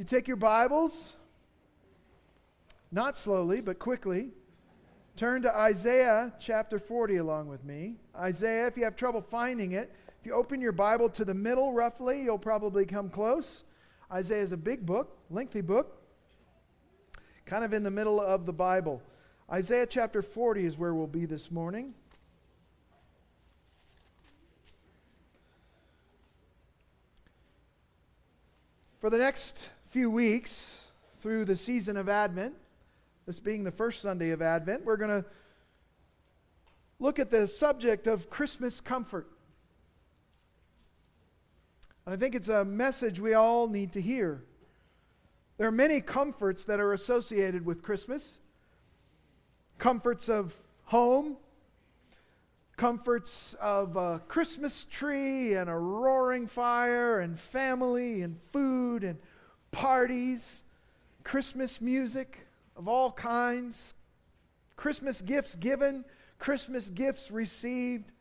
you take your Bibles, not slowly, but quickly, turn to Isaiah chapter 40 along with me. Isaiah, if you have trouble finding it, if you open your Bible to the middle roughly, you'll probably come close. Isaiah is a big book, lengthy book, kind of in the middle of the Bible. Isaiah chapter 40 is where we'll be this morning. For the next few weeks, through the season of Advent, this being the first Sunday of Advent, we're going to look at the subject of Christmas comfort. And I think it's a message we all need to hear. There are many comforts that are associated with Christmas comforts of home, comforts of a Christmas tree and a roaring fire and family and food and parties, Christmas music of all kinds, Christmas gifts given, Christmas gifts received.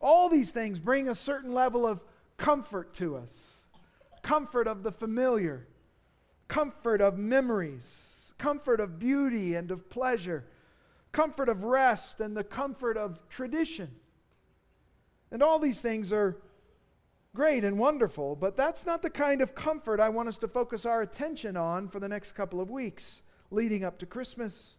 All these things bring a certain level of comfort to us comfort of the familiar, comfort of memories, comfort of beauty and of pleasure comfort of rest and the comfort of tradition. And all these things are great and wonderful, but that's not the kind of comfort I want us to focus our attention on for the next couple of weeks leading up to Christmas.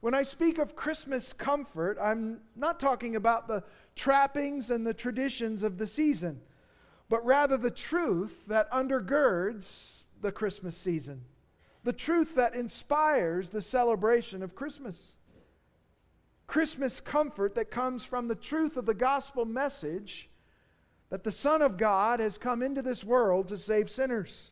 When I speak of Christmas comfort, I'm not talking about the trappings and the traditions of the season, but rather the truth that undergirds the Christmas season the truth that inspires the celebration of Christmas. Christmas comfort that comes from the truth of the gospel message that the Son of God has come into this world to save sinners.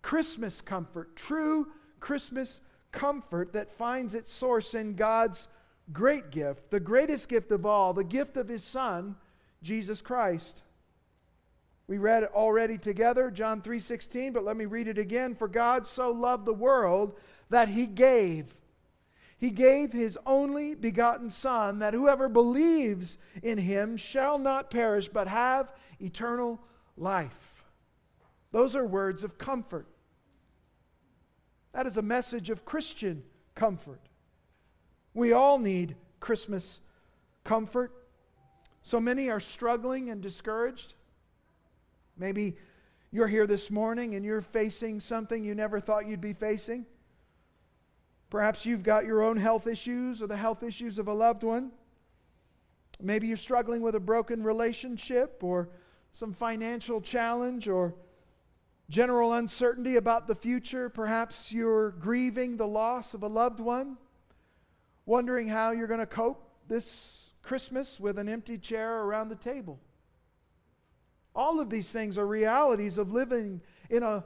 Christmas comfort, true Christmas comfort that finds its source in God's great gift, the greatest gift of all, the gift of His Son, Jesus Christ. We read it already together, John 3:16, but let me read it again. For God so loved the world that he gave. He gave his only begotten son that whoever believes in him shall not perish but have eternal life. Those are words of comfort. That is a message of Christian comfort. We all need Christmas comfort. So many are struggling and discouraged. Maybe you're here this morning and you're facing something you never thought you'd be facing. Perhaps you've got your own health issues or the health issues of a loved one. Maybe you're struggling with a broken relationship or some financial challenge or general uncertainty about the future. Perhaps you're grieving the loss of a loved one, wondering how you're going to cope this Christmas with an empty chair around the table. All of these things are realities of living in a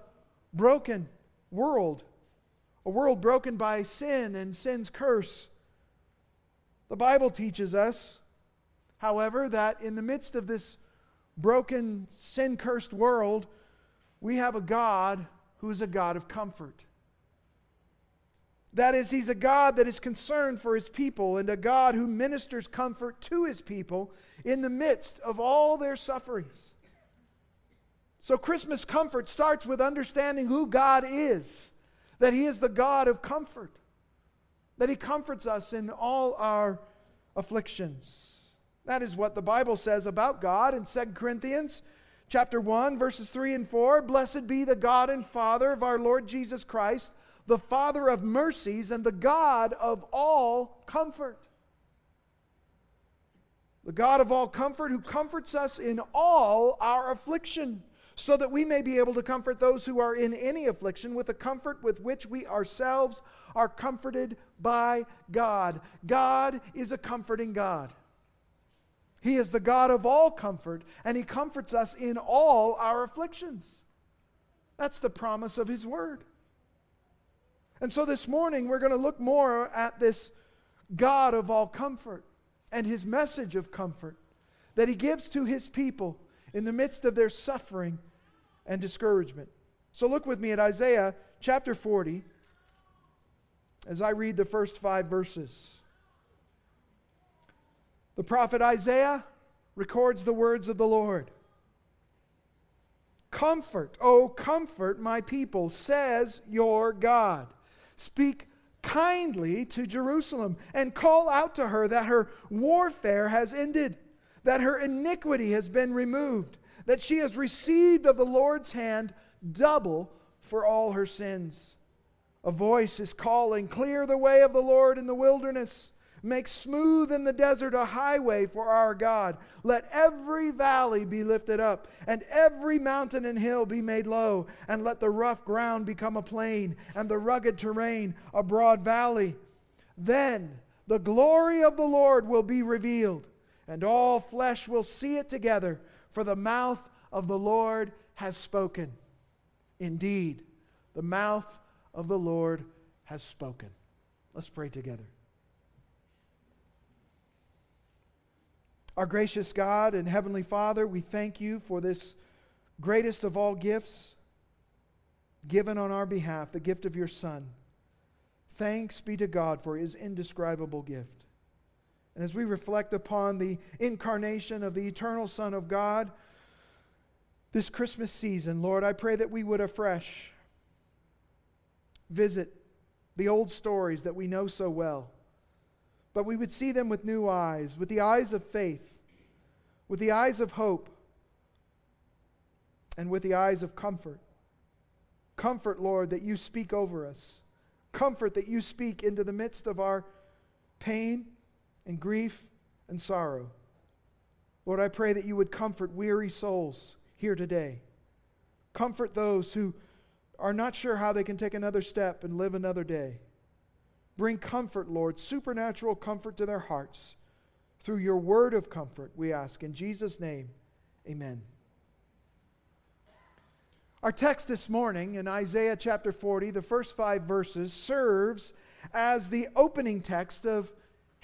broken world, a world broken by sin and sin's curse. The Bible teaches us, however, that in the midst of this broken, sin cursed world, we have a God who is a God of comfort. That is, He's a God that is concerned for His people and a God who ministers comfort to His people in the midst of all their sufferings. So, Christmas comfort starts with understanding who God is, that He is the God of comfort, that He comforts us in all our afflictions. That is what the Bible says about God in 2 Corinthians chapter 1 verses 3 and 4 blessed be the God and Father of our Lord Jesus Christ the father of mercies and the God of all comfort. The God of all comfort who comforts us in all our affliction so that we may be able to comfort those who are in any affliction with the comfort with which we ourselves are comforted by God. God is a comforting God. He is the God of all comfort, and He comforts us in all our afflictions. That's the promise of His Word. And so this morning, we're going to look more at this God of all comfort and His message of comfort that He gives to His people in the midst of their suffering and discouragement. So look with me at Isaiah chapter 40 as I read the first five verses. The prophet Isaiah records the words of the Lord Comfort, oh, comfort my people, says your God. Speak kindly to Jerusalem and call out to her that her warfare has ended, that her iniquity has been removed, that she has received of the Lord's hand double for all her sins. A voice is calling, Clear the way of the Lord in the wilderness. Make smooth in the desert a highway for our God. Let every valley be lifted up, and every mountain and hill be made low, and let the rough ground become a plain, and the rugged terrain a broad valley. Then the glory of the Lord will be revealed, and all flesh will see it together, for the mouth of the Lord has spoken. Indeed, the mouth of the Lord has spoken. Let's pray together. Our gracious God and Heavenly Father, we thank you for this greatest of all gifts given on our behalf, the gift of your Son. Thanks be to God for his indescribable gift. And as we reflect upon the incarnation of the eternal Son of God this Christmas season, Lord, I pray that we would afresh visit the old stories that we know so well but we would see them with new eyes, with the eyes of faith, with the eyes of hope, and with the eyes of comfort. Comfort, Lord, that you speak over us. Comfort that you speak into the midst of our pain and grief and sorrow. Lord, I pray that you would comfort weary souls here today. Comfort those who are not sure how they can take another step and live another day. Bring comfort, Lord, supernatural comfort to their hearts. Through your word of comfort, we ask. In Jesus' name, amen. Our text this morning in Isaiah chapter 40, the first five verses, serves as the opening text of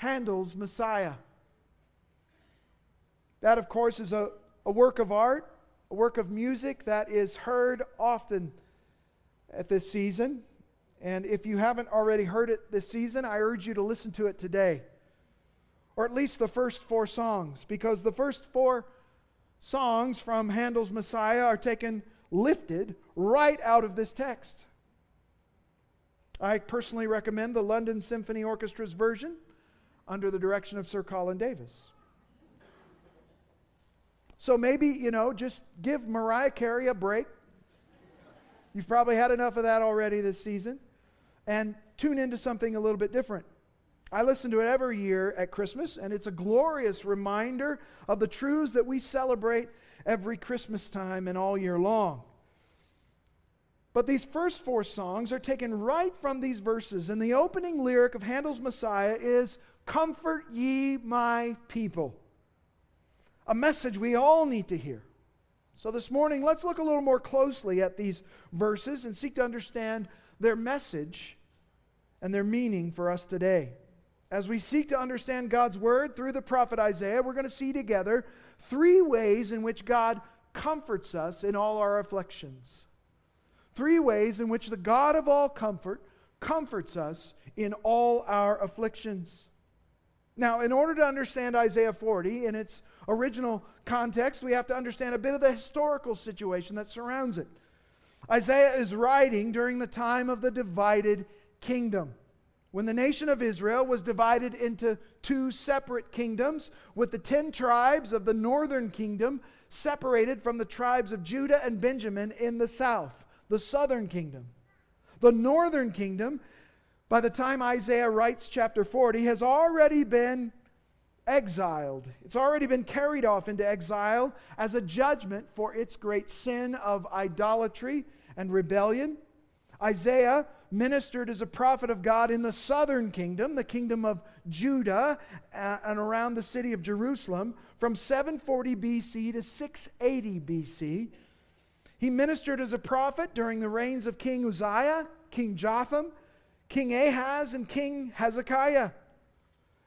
Handel's Messiah. That, of course, is a, a work of art, a work of music that is heard often at this season. And if you haven't already heard it this season, I urge you to listen to it today. Or at least the first four songs, because the first four songs from Handel's Messiah are taken, lifted right out of this text. I personally recommend the London Symphony Orchestra's version under the direction of Sir Colin Davis. So maybe, you know, just give Mariah Carey a break. You've probably had enough of that already this season and tune into something a little bit different. I listen to it every year at Christmas, and it's a glorious reminder of the truths that we celebrate every Christmas time and all year long. But these first four songs are taken right from these verses, and the opening lyric of Handel's Messiah is Comfort ye my people. A message we all need to hear. So this morning, let's look a little more closely at these verses and seek to understand their message and their meaning for us today. As we seek to understand God's word through the prophet Isaiah, we're going to see together three ways in which God comforts us in all our afflictions. Three ways in which the God of all comfort comforts us in all our afflictions. Now, in order to understand Isaiah 40 in its original context, we have to understand a bit of the historical situation that surrounds it. Isaiah is writing during the time of the divided kingdom. When the nation of Israel was divided into two separate kingdoms, with the ten tribes of the northern kingdom separated from the tribes of Judah and Benjamin in the south, the southern kingdom. The northern kingdom, by the time Isaiah writes chapter 40, has already been exiled. It's already been carried off into exile as a judgment for its great sin of idolatry and rebellion. Isaiah ministered as a prophet of God in the southern kingdom, the kingdom of Judah, and around the city of Jerusalem from 740 BC to 680 BC. He ministered as a prophet during the reigns of King Uzziah, King Jotham, King Ahaz, and King Hezekiah.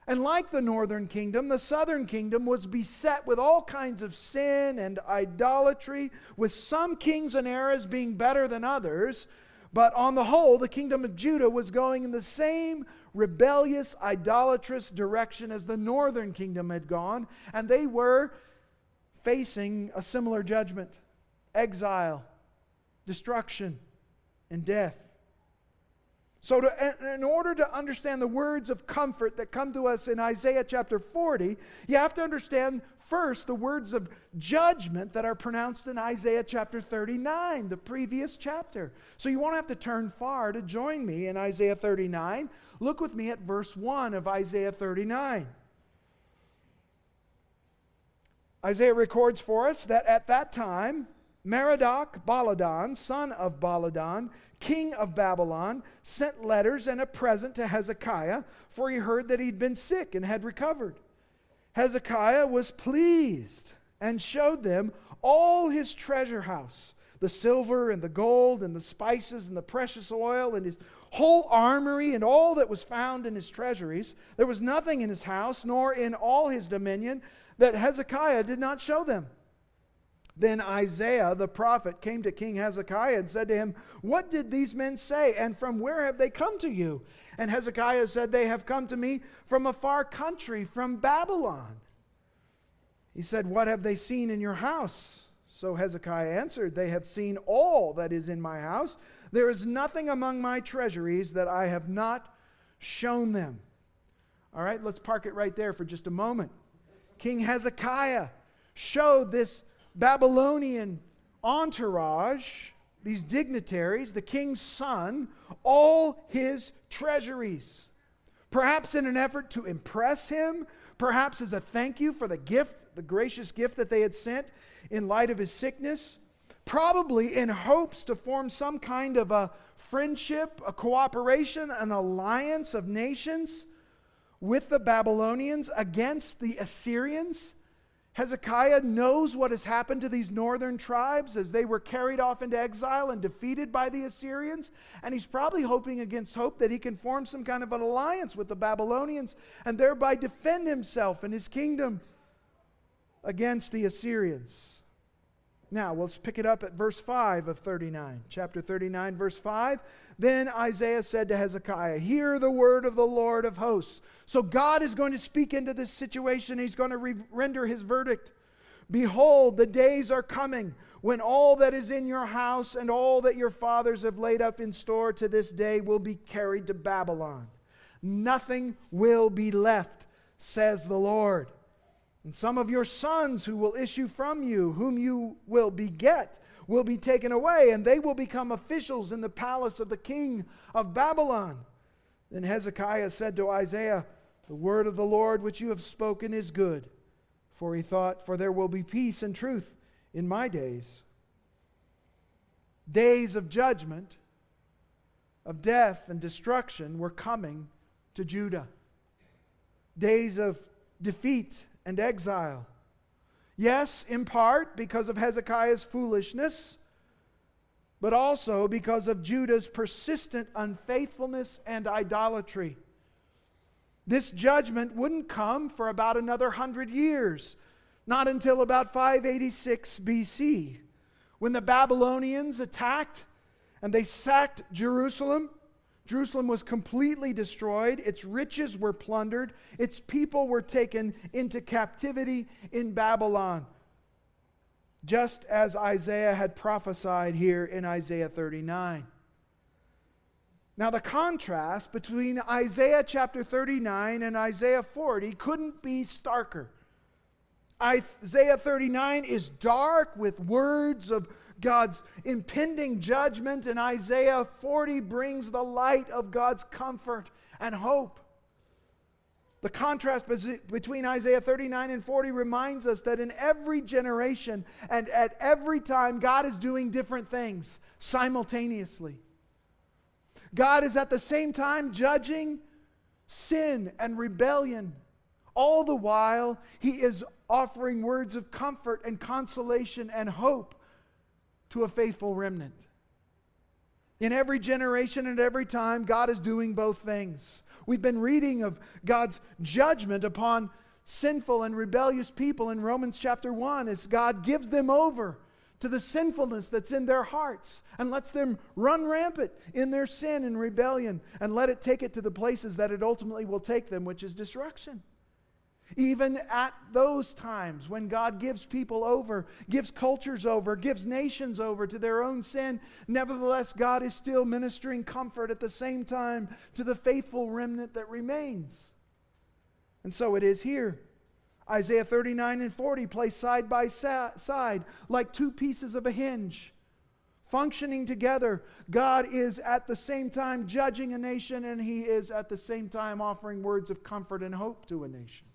And like the northern kingdom, the southern kingdom was beset with all kinds of sin and idolatry, with some kings and eras being better than others. But on the whole, the kingdom of Judah was going in the same rebellious, idolatrous direction as the northern kingdom had gone, and they were facing a similar judgment. exile, destruction, and death. So, to, in order to understand the words of comfort that come to us in Isaiah chapter 40, you have to understand first the words of judgment that are pronounced in Isaiah chapter 39, the previous chapter. So, you won't have to turn far to join me in Isaiah 39. Look with me at verse 1 of Isaiah 39. Isaiah records for us that at that time, Merodach Baladan, son of Baladan, king of Babylon, sent letters and a present to Hezekiah, for he heard that he'd been sick and had recovered. Hezekiah was pleased and showed them all his treasure house the silver and the gold and the spices and the precious oil and his whole armory and all that was found in his treasuries. There was nothing in his house nor in all his dominion that Hezekiah did not show them. Then Isaiah the prophet came to King Hezekiah and said to him, What did these men say, and from where have they come to you? And Hezekiah said, They have come to me from a far country, from Babylon. He said, What have they seen in your house? So Hezekiah answered, They have seen all that is in my house. There is nothing among my treasuries that I have not shown them. All right, let's park it right there for just a moment. King Hezekiah showed this Babylonian entourage, these dignitaries, the king's son, all his treasuries. Perhaps in an effort to impress him, perhaps as a thank you for the gift, the gracious gift that they had sent in light of his sickness, probably in hopes to form some kind of a friendship, a cooperation, an alliance of nations with the Babylonians against the Assyrians. Hezekiah knows what has happened to these northern tribes as they were carried off into exile and defeated by the Assyrians. And he's probably hoping against hope that he can form some kind of an alliance with the Babylonians and thereby defend himself and his kingdom against the Assyrians. Now, let's pick it up at verse 5 of 39. Chapter 39, verse 5. Then Isaiah said to Hezekiah, Hear the word of the Lord of hosts. So God is going to speak into this situation. He's going to re- render his verdict. Behold, the days are coming when all that is in your house and all that your fathers have laid up in store to this day will be carried to Babylon. Nothing will be left, says the Lord. And some of your sons who will issue from you, whom you will beget, will be taken away, and they will become officials in the palace of the king of Babylon. Then Hezekiah said to Isaiah, The word of the Lord which you have spoken is good. For he thought, For there will be peace and truth in my days. Days of judgment, of death and destruction were coming to Judah. Days of defeat and exile. Yes, in part because of Hezekiah's foolishness, but also because of Judah's persistent unfaithfulness and idolatry. This judgment wouldn't come for about another hundred years, not until about 586 BC, when the Babylonians attacked and they sacked Jerusalem Jerusalem was completely destroyed, its riches were plundered, its people were taken into captivity in Babylon, just as Isaiah had prophesied here in Isaiah 39. Now, the contrast between Isaiah chapter 39 and Isaiah 40 couldn't be starker. Isaiah 39 is dark with words of God's impending judgment, and Isaiah 40 brings the light of God's comfort and hope. The contrast between Isaiah 39 and 40 reminds us that in every generation and at every time, God is doing different things simultaneously. God is at the same time judging sin and rebellion. All the while, He is offering words of comfort and consolation and hope to a faithful remnant. In every generation and every time, God is doing both things. We've been reading of God's judgment upon sinful and rebellious people in Romans chapter 1 as God gives them over to the sinfulness that's in their hearts and lets them run rampant in their sin and rebellion and let it take it to the places that it ultimately will take them, which is destruction. Even at those times when God gives people over, gives cultures over, gives nations over to their own sin, nevertheless, God is still ministering comfort at the same time to the faithful remnant that remains. And so it is here. Isaiah 39 and 40 place side by side like two pieces of a hinge functioning together. God is at the same time judging a nation, and He is at the same time offering words of comfort and hope to a nation.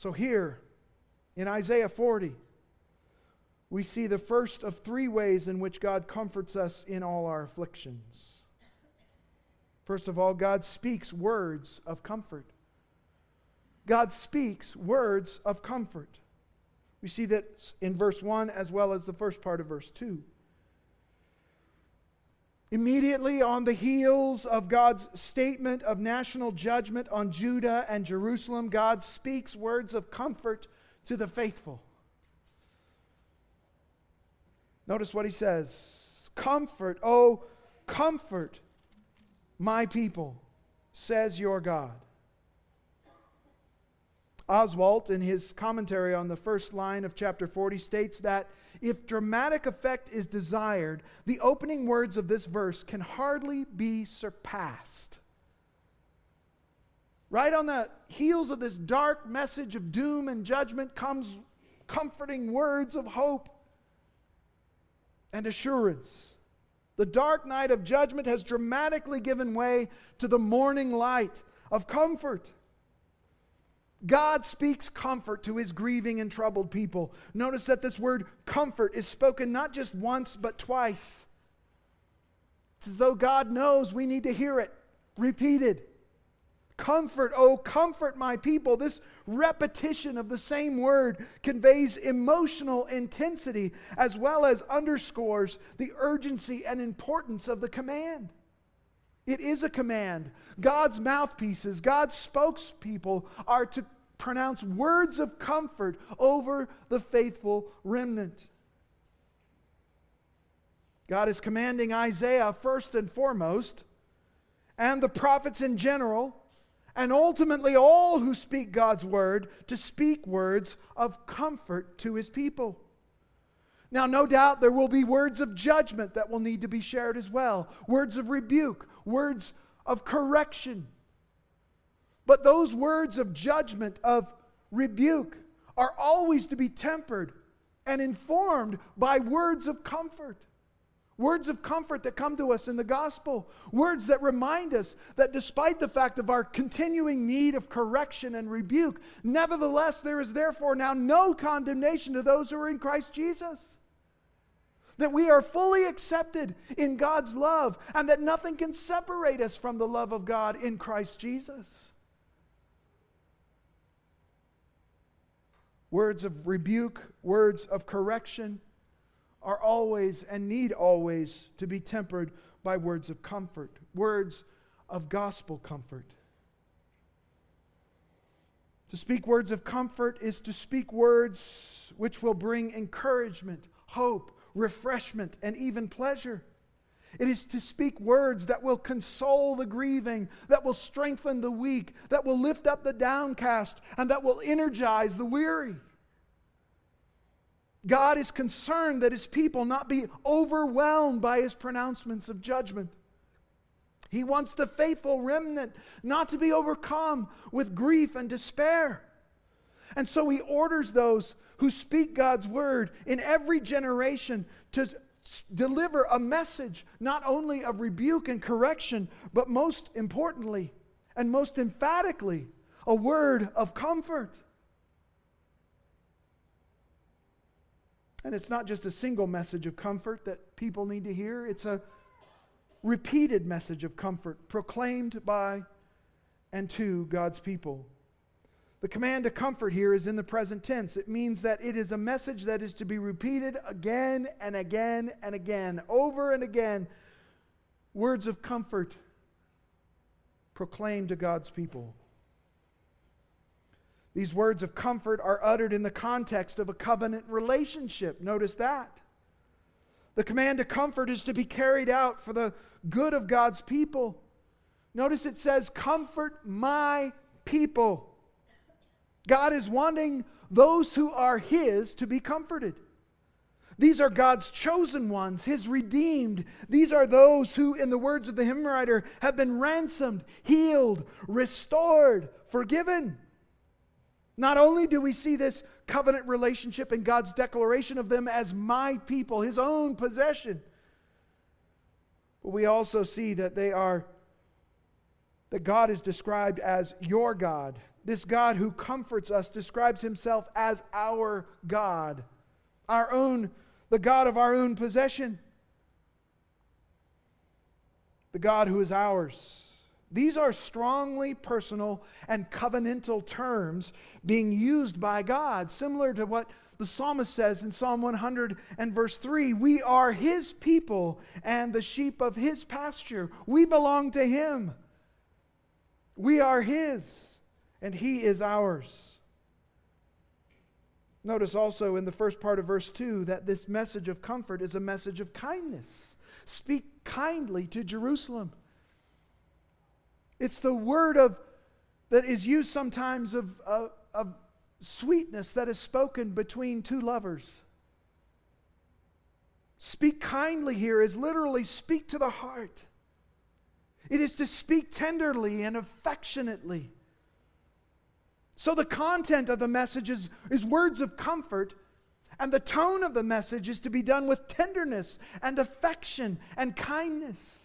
So here in Isaiah 40, we see the first of three ways in which God comforts us in all our afflictions. First of all, God speaks words of comfort. God speaks words of comfort. We see that in verse 1 as well as the first part of verse 2. Immediately on the heels of God's statement of national judgment on Judah and Jerusalem, God speaks words of comfort to the faithful. Notice what he says Comfort, oh, comfort my people, says your God. Oswalt, in his commentary on the first line of chapter 40, states that if dramatic effect is desired, the opening words of this verse can hardly be surpassed. Right on the heels of this dark message of doom and judgment comes comforting words of hope and assurance. The dark night of judgment has dramatically given way to the morning light of comfort. God speaks comfort to his grieving and troubled people. Notice that this word comfort is spoken not just once, but twice. It's as though God knows we need to hear it repeated. Comfort, oh, comfort my people. This repetition of the same word conveys emotional intensity as well as underscores the urgency and importance of the command. It is a command. God's mouthpieces, God's spokespeople are to pronounce words of comfort over the faithful remnant. God is commanding Isaiah first and foremost, and the prophets in general, and ultimately all who speak God's word, to speak words of comfort to his people. Now, no doubt there will be words of judgment that will need to be shared as well, words of rebuke, words of correction. But those words of judgment, of rebuke, are always to be tempered and informed by words of comfort. Words of comfort that come to us in the gospel. Words that remind us that despite the fact of our continuing need of correction and rebuke, nevertheless, there is therefore now no condemnation to those who are in Christ Jesus that we are fully accepted in God's love, and that nothing can separate us from the love of God in Christ Jesus. Words of rebuke, words of correction are always and need always to be tempered by words of comfort, words of gospel comfort. To speak words of comfort is to speak words which will bring encouragement, hope, refreshment, and even pleasure. It is to speak words that will console the grieving, that will strengthen the weak, that will lift up the downcast, and that will energize the weary. God is concerned that his people not be overwhelmed by his pronouncements of judgment. He wants the faithful remnant not to be overcome with grief and despair. And so he orders those who speak God's word in every generation to deliver a message not only of rebuke and correction, but most importantly and most emphatically, a word of comfort. And it's not just a single message of comfort that people need to hear, it's a repeated message of comfort proclaimed by and to God's people. The command to comfort here is in the present tense. It means that it is a message that is to be repeated again and again and again, over and again. Words of comfort proclaimed to God's people. These words of comfort are uttered in the context of a covenant relationship. Notice that. The command to comfort is to be carried out for the good of God's people Notice it says, Comfort my people. God is wanting those who are His to be comforted. These are God's chosen ones, His redeemed. These are those who, in the words of the hymn writer, have been ransomed, healed, restored, forgiven. Not only do we see this covenant relationship in God's declaration of them as my people, His own possession, but we also see that they are, that God is described as your God. This God who comforts us describes Himself as our God, our own, the God of our own possession, the God who is ours. These are strongly personal and covenantal terms being used by God, similar to what the psalmist says in Psalm 100 and verse 3 We are his people and the sheep of his pasture. We belong to him. We are his, and he is ours. Notice also in the first part of verse 2 that this message of comfort is a message of kindness. Speak kindly to Jerusalem. It's the word of that is used sometimes of, of, of sweetness that is spoken between two lovers. Speak kindly here is literally speak to the heart. It is to speak tenderly and affectionately. So, the content of the message is, is words of comfort, and the tone of the message is to be done with tenderness and affection and kindness.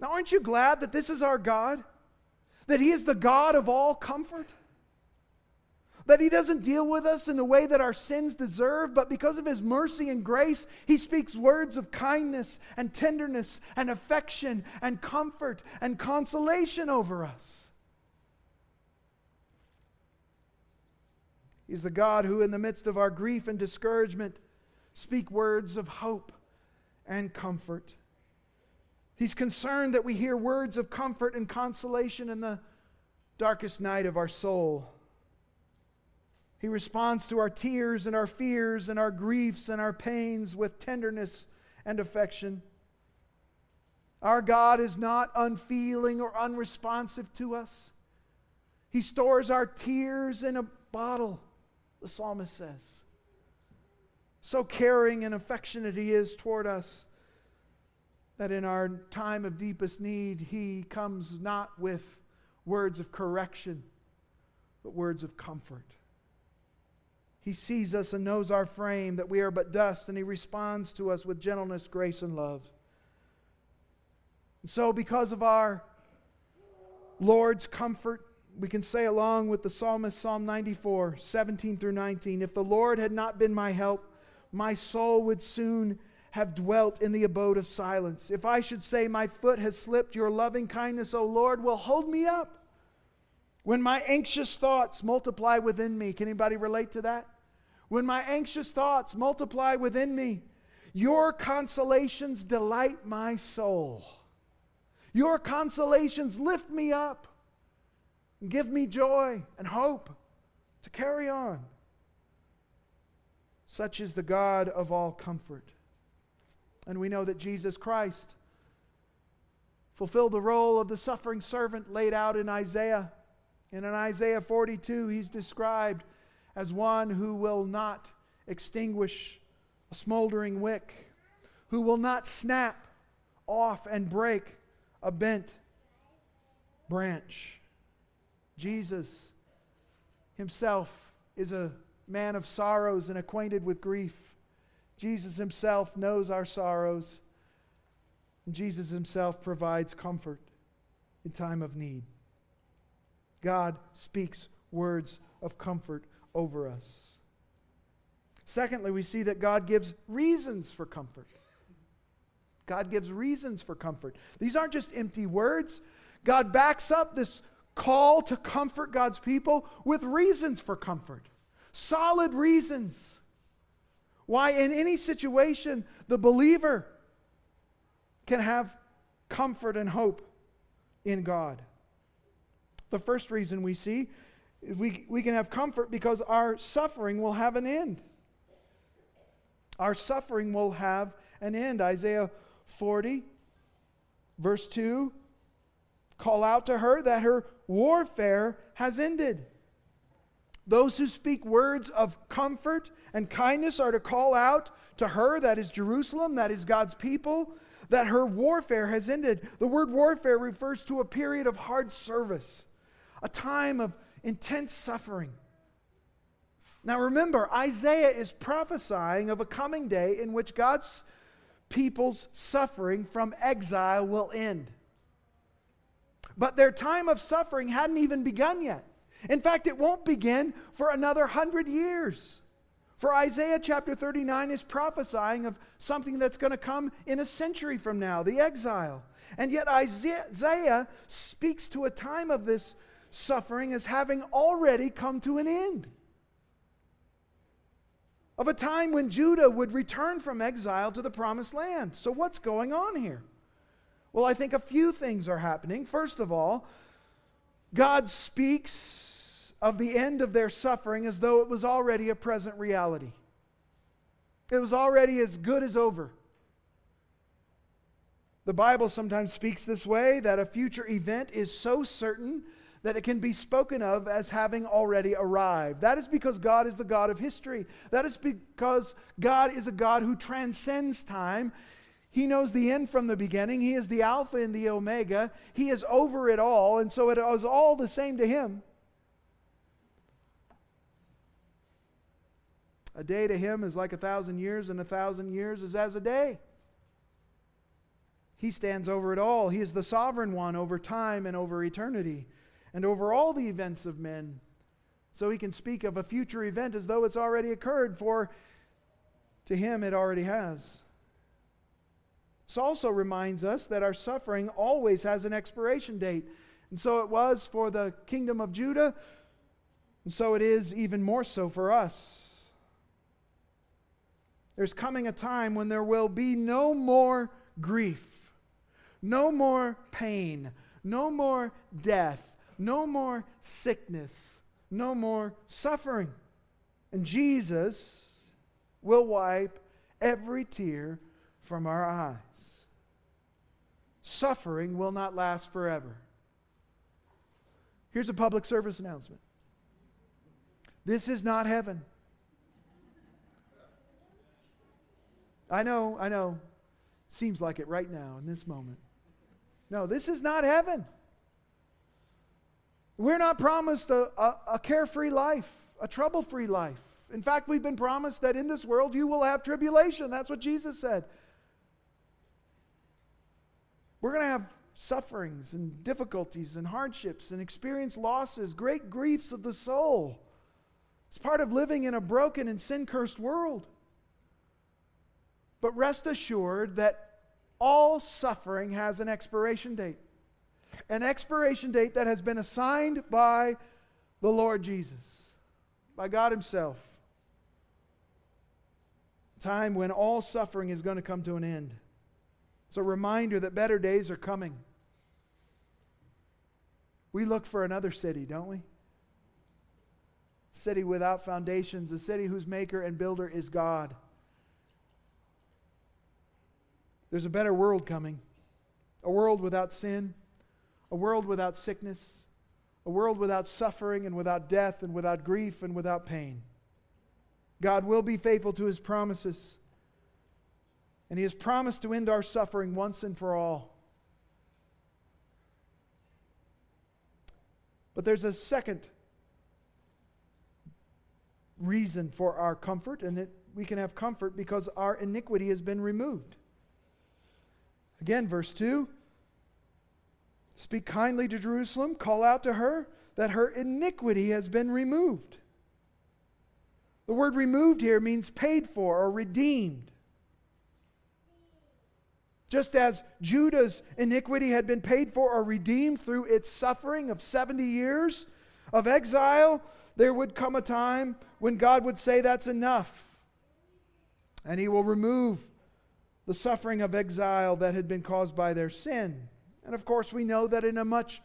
Now, aren't you glad that this is our God? That He is the God of all comfort? That He doesn't deal with us in the way that our sins deserve, but because of His mercy and grace, He speaks words of kindness and tenderness and affection and comfort and consolation over us. He's the God who, in the midst of our grief and discouragement, speak words of hope and comfort. He's concerned that we hear words of comfort and consolation in the darkest night of our soul. He responds to our tears and our fears and our griefs and our pains with tenderness and affection. Our God is not unfeeling or unresponsive to us. He stores our tears in a bottle, the psalmist says. So caring and affectionate he is toward us that in our time of deepest need, He comes not with words of correction, but words of comfort. He sees us and knows our frame, that we are but dust, and He responds to us with gentleness, grace, and love. And so, because of our Lord's comfort, we can say along with the psalmist, Psalm 94, 17 through 19, If the Lord had not been my help, my soul would soon have dwelt in the abode of silence. If I should say, My foot has slipped, your loving kindness, O Lord, will hold me up. When my anxious thoughts multiply within me, can anybody relate to that? When my anxious thoughts multiply within me, your consolations delight my soul. Your consolations lift me up and give me joy and hope to carry on. Such is the God of all comfort. And we know that Jesus Christ fulfilled the role of the suffering servant laid out in Isaiah. And in Isaiah 42, he's described as one who will not extinguish a smoldering wick, who will not snap off and break a bent branch. Jesus himself is a man of sorrows and acquainted with grief. Jesus himself knows our sorrows. And Jesus himself provides comfort in time of need. God speaks words of comfort over us. Secondly, we see that God gives reasons for comfort. God gives reasons for comfort. These aren't just empty words. God backs up this call to comfort God's people with reasons for comfort, solid reasons. Why, in any situation, the believer can have comfort and hope in God. The first reason we see we, we can have comfort because our suffering will have an end. Our suffering will have an end. Isaiah 40 Verse 2 call out to her that her warfare has ended. Those who speak words of comfort and kindness are to call out to her, that is Jerusalem, that is God's people, that her warfare has ended. The word warfare refers to a period of hard service, a time of intense suffering. Now remember, Isaiah is prophesying of a coming day in which God's people's suffering from exile will end. But their time of suffering hadn't even begun yet. In fact, it won't begin for another hundred years. For Isaiah chapter 39 is prophesying of something that's going to come in a century from now, the exile. And yet Isaiah speaks to a time of this suffering as having already come to an end. Of a time when Judah would return from exile to the promised land. So, what's going on here? Well, I think a few things are happening. First of all, God speaks of the end of their suffering as though it was already a present reality. It was already as good as over. The Bible sometimes speaks this way that a future event is so certain that it can be spoken of as having already arrived. That is because God is the God of history. That is because God is a God who transcends time. He knows the end from the beginning. He is the Alpha and the Omega. He is over it all, and so it is all the same to Him. A day to Him is like a thousand years, and a thousand years is as a day. He stands over it all. He is the sovereign one over time and over eternity and over all the events of men. So he can speak of a future event as though it's already occurred, for to him it already has. This also reminds us that our suffering always has an expiration date. And so it was for the kingdom of Judah, and so it is even more so for us. There's coming a time when there will be no more grief, no more pain, no more death, no more sickness, no more suffering. And Jesus will wipe every tear from our eyes. Suffering will not last forever. Here's a public service announcement this is not heaven. I know, I know. Seems like it right now in this moment. No, this is not heaven. We're not promised a, a, a carefree life, a trouble free life. In fact, we've been promised that in this world you will have tribulation. That's what Jesus said. We're going to have sufferings and difficulties and hardships and experience losses, great griefs of the soul. It's part of living in a broken and sin cursed world. But rest assured that all suffering has an expiration date an expiration date that has been assigned by the Lord Jesus, by God Himself. Time when all suffering is going to come to an end. It's a reminder that better days are coming. We look for another city, don't we? City without foundations, a city whose maker and builder is God. There's a better world coming, a world without sin a world without sickness, a world without suffering and without death and without grief and without pain. God will be faithful to his promises. And he has promised to end our suffering once and for all. But there's a second reason for our comfort, and that we can have comfort because our iniquity has been removed. Again, verse 2 Speak kindly to Jerusalem, call out to her that her iniquity has been removed. The word removed here means paid for or redeemed. Just as Judah's iniquity had been paid for or redeemed through its suffering of 70 years of exile, there would come a time when God would say, That's enough. And he will remove the suffering of exile that had been caused by their sin. And of course, we know that in a much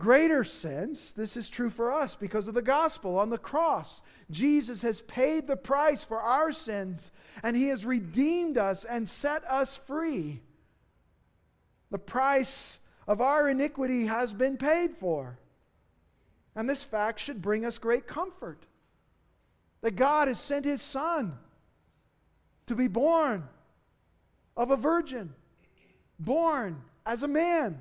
greater sense, this is true for us because of the gospel on the cross. Jesus has paid the price for our sins, and he has redeemed us and set us free. The price of our iniquity has been paid for. And this fact should bring us great comfort that God has sent His Son to be born of a virgin, born as a man,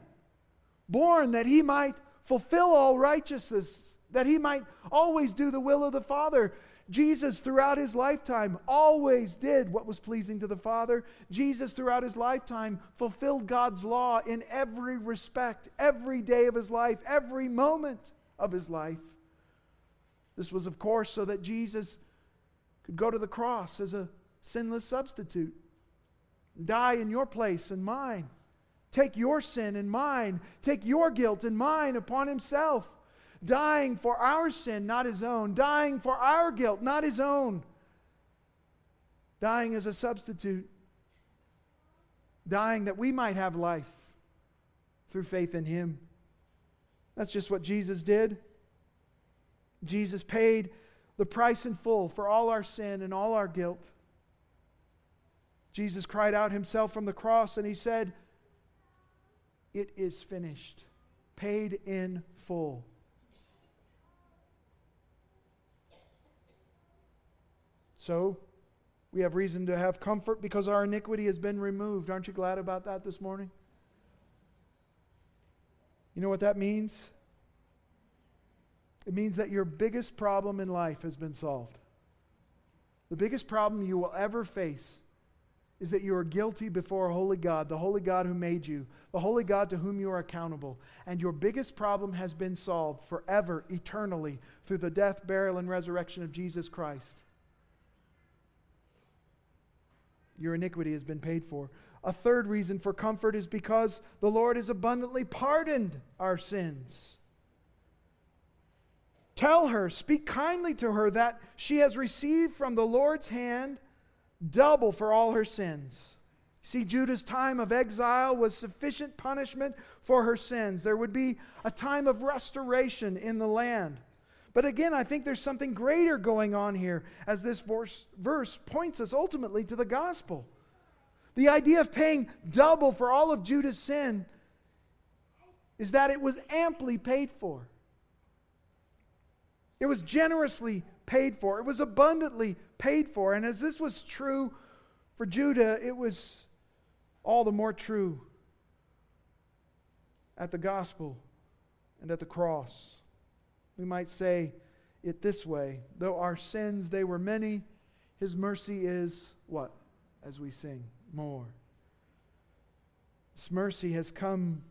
born that He might fulfill all righteousness, that He might always do the will of the Father. Jesus, throughout his lifetime, always did what was pleasing to the Father. Jesus, throughout his lifetime, fulfilled God's law in every respect, every day of his life, every moment of his life. This was, of course, so that Jesus could go to the cross as a sinless substitute, die in your place and mine, take your sin and mine, take your guilt and mine upon himself, dying for our sin, not his own, dying for our guilt, not his own, dying as a substitute, dying that we might have life through faith in him. That's just what Jesus did. Jesus paid the price in full for all our sin and all our guilt. Jesus cried out himself from the cross and he said, It is finished, paid in full. So, we have reason to have comfort because our iniquity has been removed. Aren't you glad about that this morning? You know what that means? It means that your biggest problem in life has been solved. The biggest problem you will ever face is that you are guilty before a holy God, the holy God who made you, the holy God to whom you are accountable. And your biggest problem has been solved forever, eternally, through the death, burial, and resurrection of Jesus Christ. Your iniquity has been paid for. A third reason for comfort is because the Lord has abundantly pardoned our sins. Tell her, speak kindly to her that she has received from the Lord's hand double for all her sins. See, Judah's time of exile was sufficient punishment for her sins. There would be a time of restoration in the land. But again, I think there's something greater going on here as this verse, verse points us ultimately to the gospel. The idea of paying double for all of Judah's sin is that it was amply paid for. It was generously paid for, it was abundantly paid for. And as this was true for Judah, it was all the more true at the gospel and at the cross. We might say it this way though our sins they were many, his mercy is what? As we sing, more. This mercy has come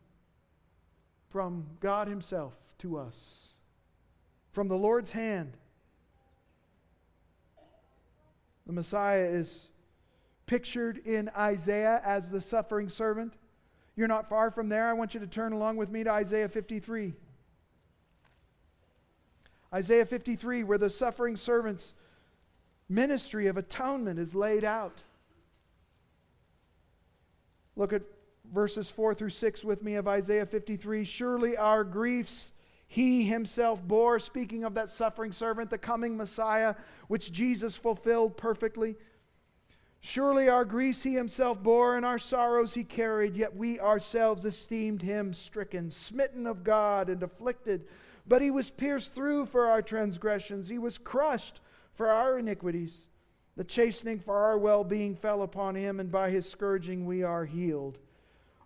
from God Himself to us from the Lord's hand. The Messiah is pictured in Isaiah as the suffering servant. You're not far from there. I want you to turn along with me to Isaiah 53. Isaiah 53, where the suffering servant's ministry of atonement is laid out. Look at verses 4 through 6 with me of Isaiah 53. Surely our griefs he himself bore, speaking of that suffering servant, the coming Messiah, which Jesus fulfilled perfectly. Surely our griefs he himself bore, and our sorrows he carried, yet we ourselves esteemed him stricken, smitten of God, and afflicted. But he was pierced through for our transgressions, he was crushed for our iniquities. The chastening for our well being fell upon him, and by his scourging we are healed.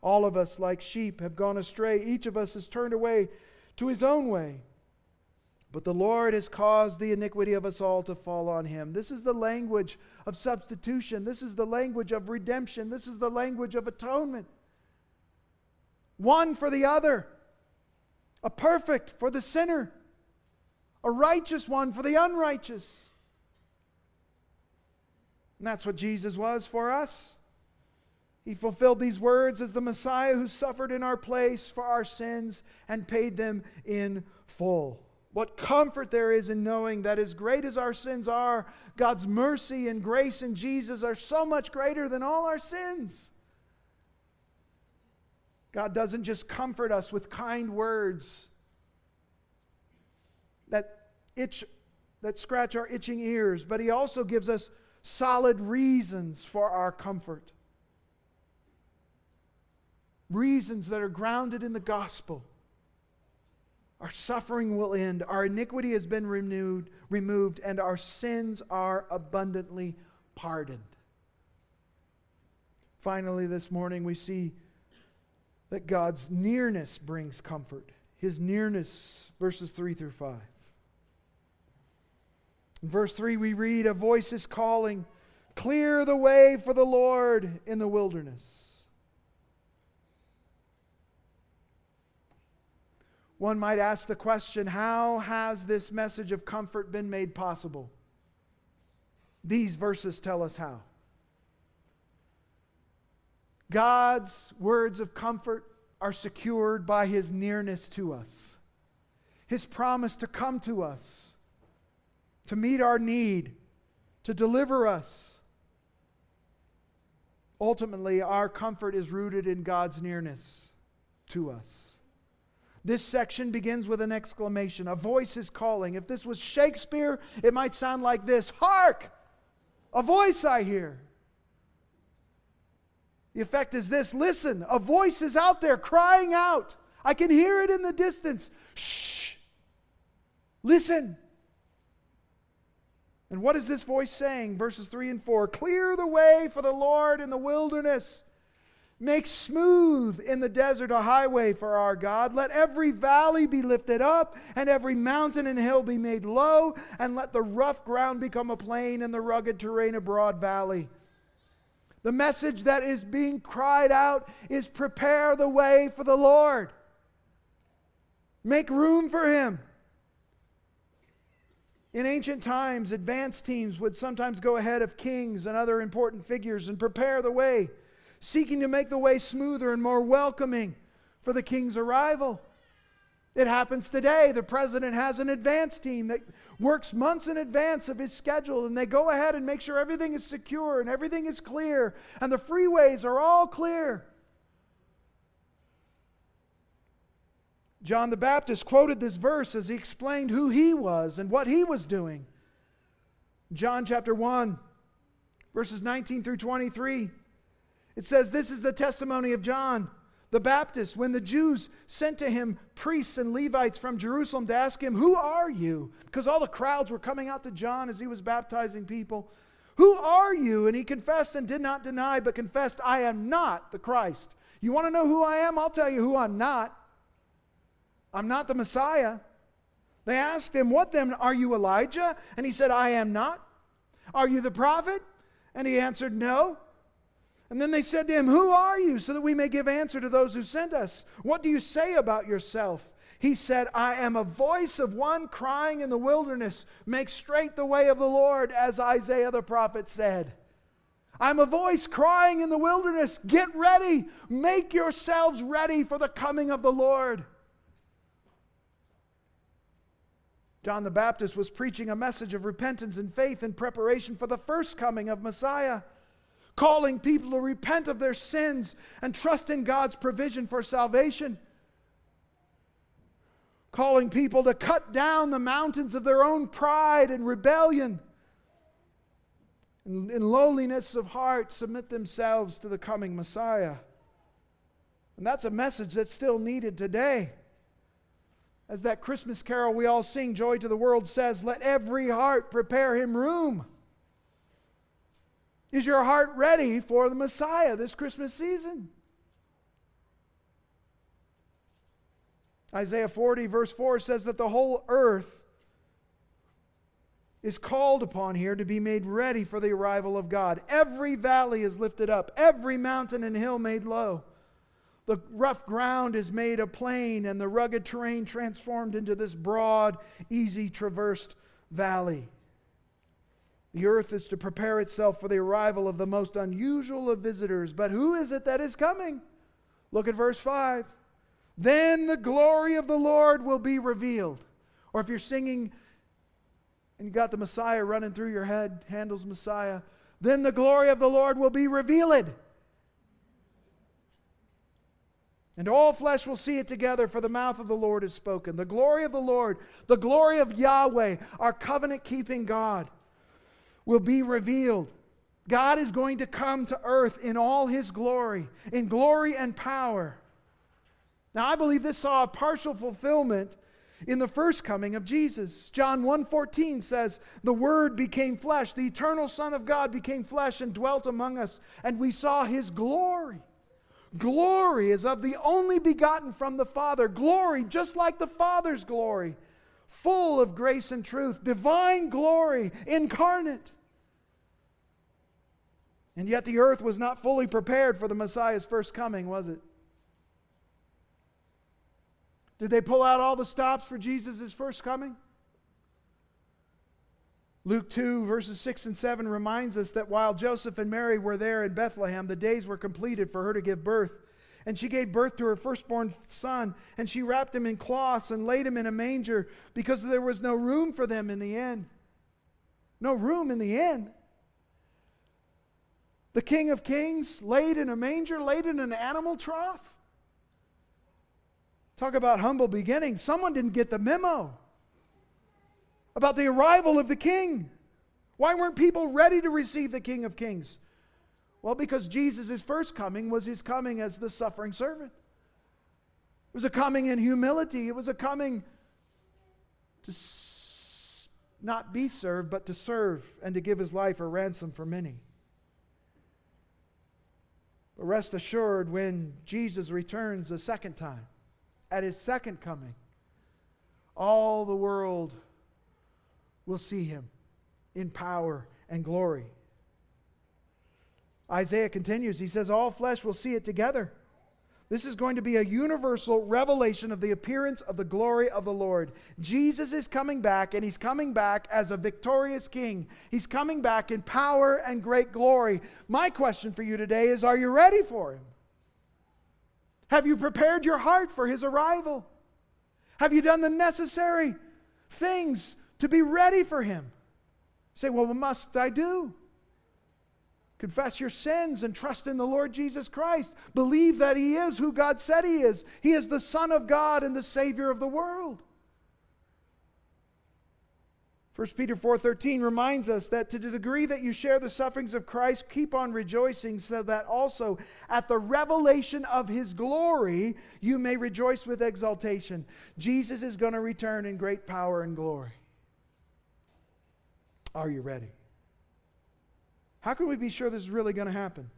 All of us, like sheep, have gone astray. Each of us has turned away to his own way. But the Lord has caused the iniquity of us all to fall on him. This is the language of substitution. This is the language of redemption. This is the language of atonement. One for the other, a perfect for the sinner, a righteous one for the unrighteous. And that's what Jesus was for us. He fulfilled these words as the Messiah who suffered in our place for our sins and paid them in full. What comfort there is in knowing that, as great as our sins are, God's mercy and grace in Jesus are so much greater than all our sins. God doesn't just comfort us with kind words that itch that scratch our itching ears, but he also gives us solid reasons for our comfort. Reasons that are grounded in the gospel. Our suffering will end, our iniquity has been renewed, removed, and our sins are abundantly pardoned. Finally, this morning we see that God's nearness brings comfort. His nearness, verses 3 through 5. In verse 3, we read, A voice is calling, Clear the way for the Lord in the wilderness. One might ask the question how has this message of comfort been made possible? These verses tell us how. God's words of comfort are secured by his nearness to us, his promise to come to us, to meet our need, to deliver us. Ultimately, our comfort is rooted in God's nearness to us. This section begins with an exclamation. A voice is calling. If this was Shakespeare, it might sound like this Hark! A voice I hear. The effect is this listen, a voice is out there crying out. I can hear it in the distance. Shh. Listen. And what is this voice saying? Verses 3 and 4 Clear the way for the Lord in the wilderness. Make smooth in the desert a highway for our God. Let every valley be lifted up, and every mountain and hill be made low, and let the rough ground become a plain, and the rugged terrain a broad valley. The message that is being cried out is prepare the way for the Lord. Make room for him. In ancient times, advance teams would sometimes go ahead of kings and other important figures and prepare the way, seeking to make the way smoother and more welcoming for the king's arrival. It happens today. The president has an advance team that works months in advance of his schedule, and they go ahead and make sure everything is secure and everything is clear, and the freeways are all clear. John the Baptist quoted this verse as he explained who he was and what he was doing. John chapter 1, verses 19 through 23. It says, This is the testimony of John the Baptist, when the Jews sent to him priests and Levites from Jerusalem to ask him, Who are you? Because all the crowds were coming out to John as he was baptizing people. Who are you? And he confessed and did not deny, but confessed, I am not the Christ. You want to know who I am? I'll tell you who I'm not. I'm not the Messiah. They asked him, What then? Are you Elijah? And he said, I am not. Are you the prophet? And he answered, No. And then they said to him, Who are you? So that we may give answer to those who sent us. What do you say about yourself? He said, I am a voice of one crying in the wilderness, make straight the way of the Lord, as Isaiah the prophet said. I'm a voice crying in the wilderness, get ready, make yourselves ready for the coming of the Lord. John the Baptist was preaching a message of repentance and faith in preparation for the first coming of Messiah calling people to repent of their sins and trust in God's provision for salvation. Calling people to cut down the mountains of their own pride and rebellion. And in lowliness of heart, submit themselves to the coming Messiah. And that's a message that's still needed today. As that Christmas carol we all sing, Joy to the World, says, Let every heart prepare him room. Is your heart ready for the Messiah this Christmas season? Isaiah 40, verse 4 says that the whole earth is called upon here to be made ready for the arrival of God. Every valley is lifted up, every mountain and hill made low. The rough ground is made a plain, and the rugged terrain transformed into this broad, easy traversed valley. The earth is to prepare itself for the arrival of the most unusual of visitors. But who is it that is coming? Look at verse 5. Then the glory of the Lord will be revealed. Or if you're singing and you got the Messiah running through your head, Handel's Messiah, then the glory of the Lord will be revealed. And all flesh will see it together, for the mouth of the Lord has spoken. The glory of the Lord, the glory of Yahweh, our covenant keeping God will be revealed. God is going to come to earth in all his glory, in glory and power. Now, I believe this saw a partial fulfillment in the first coming of Jesus. John 1:14 says, "The word became flesh, the eternal son of God became flesh and dwelt among us, and we saw his glory." Glory is of the only begotten from the Father, glory just like the Father's glory, full of grace and truth, divine glory incarnate. And yet the earth was not fully prepared for the Messiah's first coming, was it? Did they pull out all the stops for Jesus' first coming? Luke 2, verses 6 and 7 reminds us that while Joseph and Mary were there in Bethlehem, the days were completed for her to give birth. And she gave birth to her firstborn son, and she wrapped him in cloths and laid him in a manger because there was no room for them in the inn. No room in the inn. The King of Kings laid in a manger, laid in an animal trough. Talk about humble beginnings. Someone didn't get the memo about the arrival of the king. Why weren't people ready to receive the King of Kings? Well, because Jesus' first coming was his coming as the suffering servant. It was a coming in humility. It was a coming to not be served, but to serve and to give his life a ransom for many. But rest assured, when Jesus returns a second time, at his second coming, all the world will see him in power and glory. Isaiah continues, he says, All flesh will see it together. This is going to be a universal revelation of the appearance of the glory of the Lord. Jesus is coming back, and he's coming back as a victorious king. He's coming back in power and great glory. My question for you today is Are you ready for him? Have you prepared your heart for his arrival? Have you done the necessary things to be ready for him? You say, well, what must I do? Confess your sins and trust in the Lord Jesus Christ. Believe that he is who God said he is. He is the Son of God and the Savior of the world. 1 Peter 4:13 reminds us that to the degree that you share the sufferings of Christ keep on rejoicing so that also at the revelation of his glory you may rejoice with exultation. Jesus is going to return in great power and glory. Are you ready? How can we be sure this is really going to happen?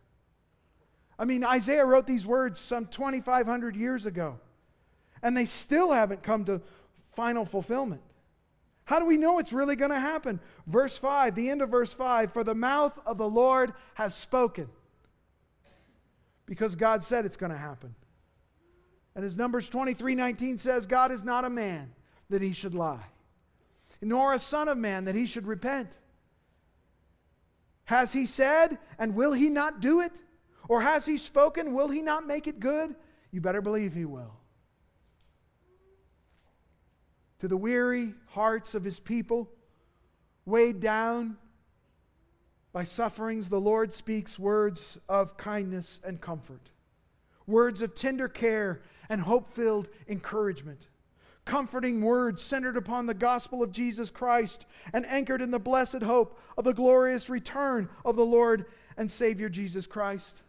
I mean, Isaiah wrote these words some 2500 years ago and they still haven't come to final fulfillment. How do we know it's really going to happen? Verse 5, the end of verse 5 For the mouth of the Lord has spoken. Because God said it's going to happen. And as Numbers 23 19 says, God is not a man that he should lie, nor a son of man that he should repent. Has he said, and will he not do it? Or has he spoken, will he not make it good? You better believe he will to the weary hearts of his people, weighed down by sufferings, the Lord speaks words of kindness and comfort, words of tender care and hope filled encouragement, comforting words centered upon the gospel of Jesus Christ and anchored in the blessed hope of the glorious return of the Lord and Savior Jesus Christ.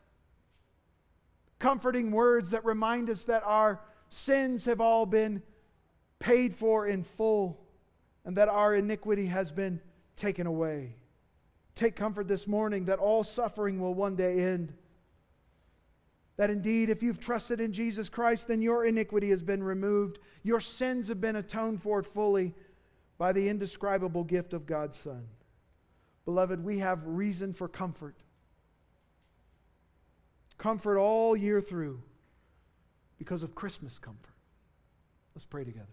Comforting words that remind us that our sins have all been paid for in full, and that our iniquity has been taken away. Take comfort this morning that all suffering will one day end. That indeed, if you've trusted in Jesus Christ, then your iniquity has been removed. Your sins have been atoned for fully by the indescribable gift of God's Son. Beloved, we have reason for comfort. Comfort all year through because of Christmas comfort. Let's pray together.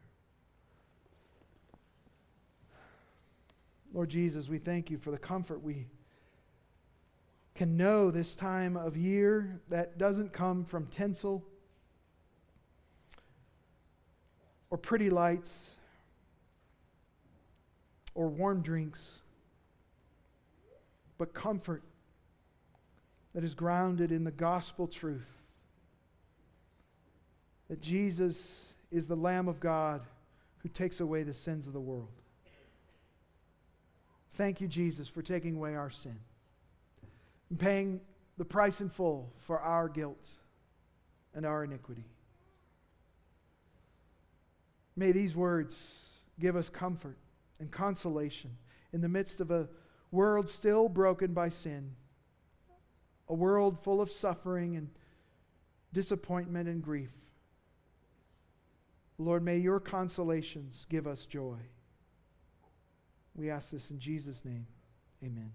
Lord Jesus, we thank you for the comfort we can know this time of year that doesn't come from tinsel or pretty lights or warm drinks, but comfort that is grounded in the gospel truth that Jesus is the Lamb of God who takes away the sins of the world. Thank you, Jesus, for taking away our sin paying the price in full for our guilt and our iniquity. May these words give us comfort and consolation in the midst of a world still broken by sin, a world full of suffering and disappointment and grief. Lord, may your consolations give us joy. We ask this in Jesus' name. Amen.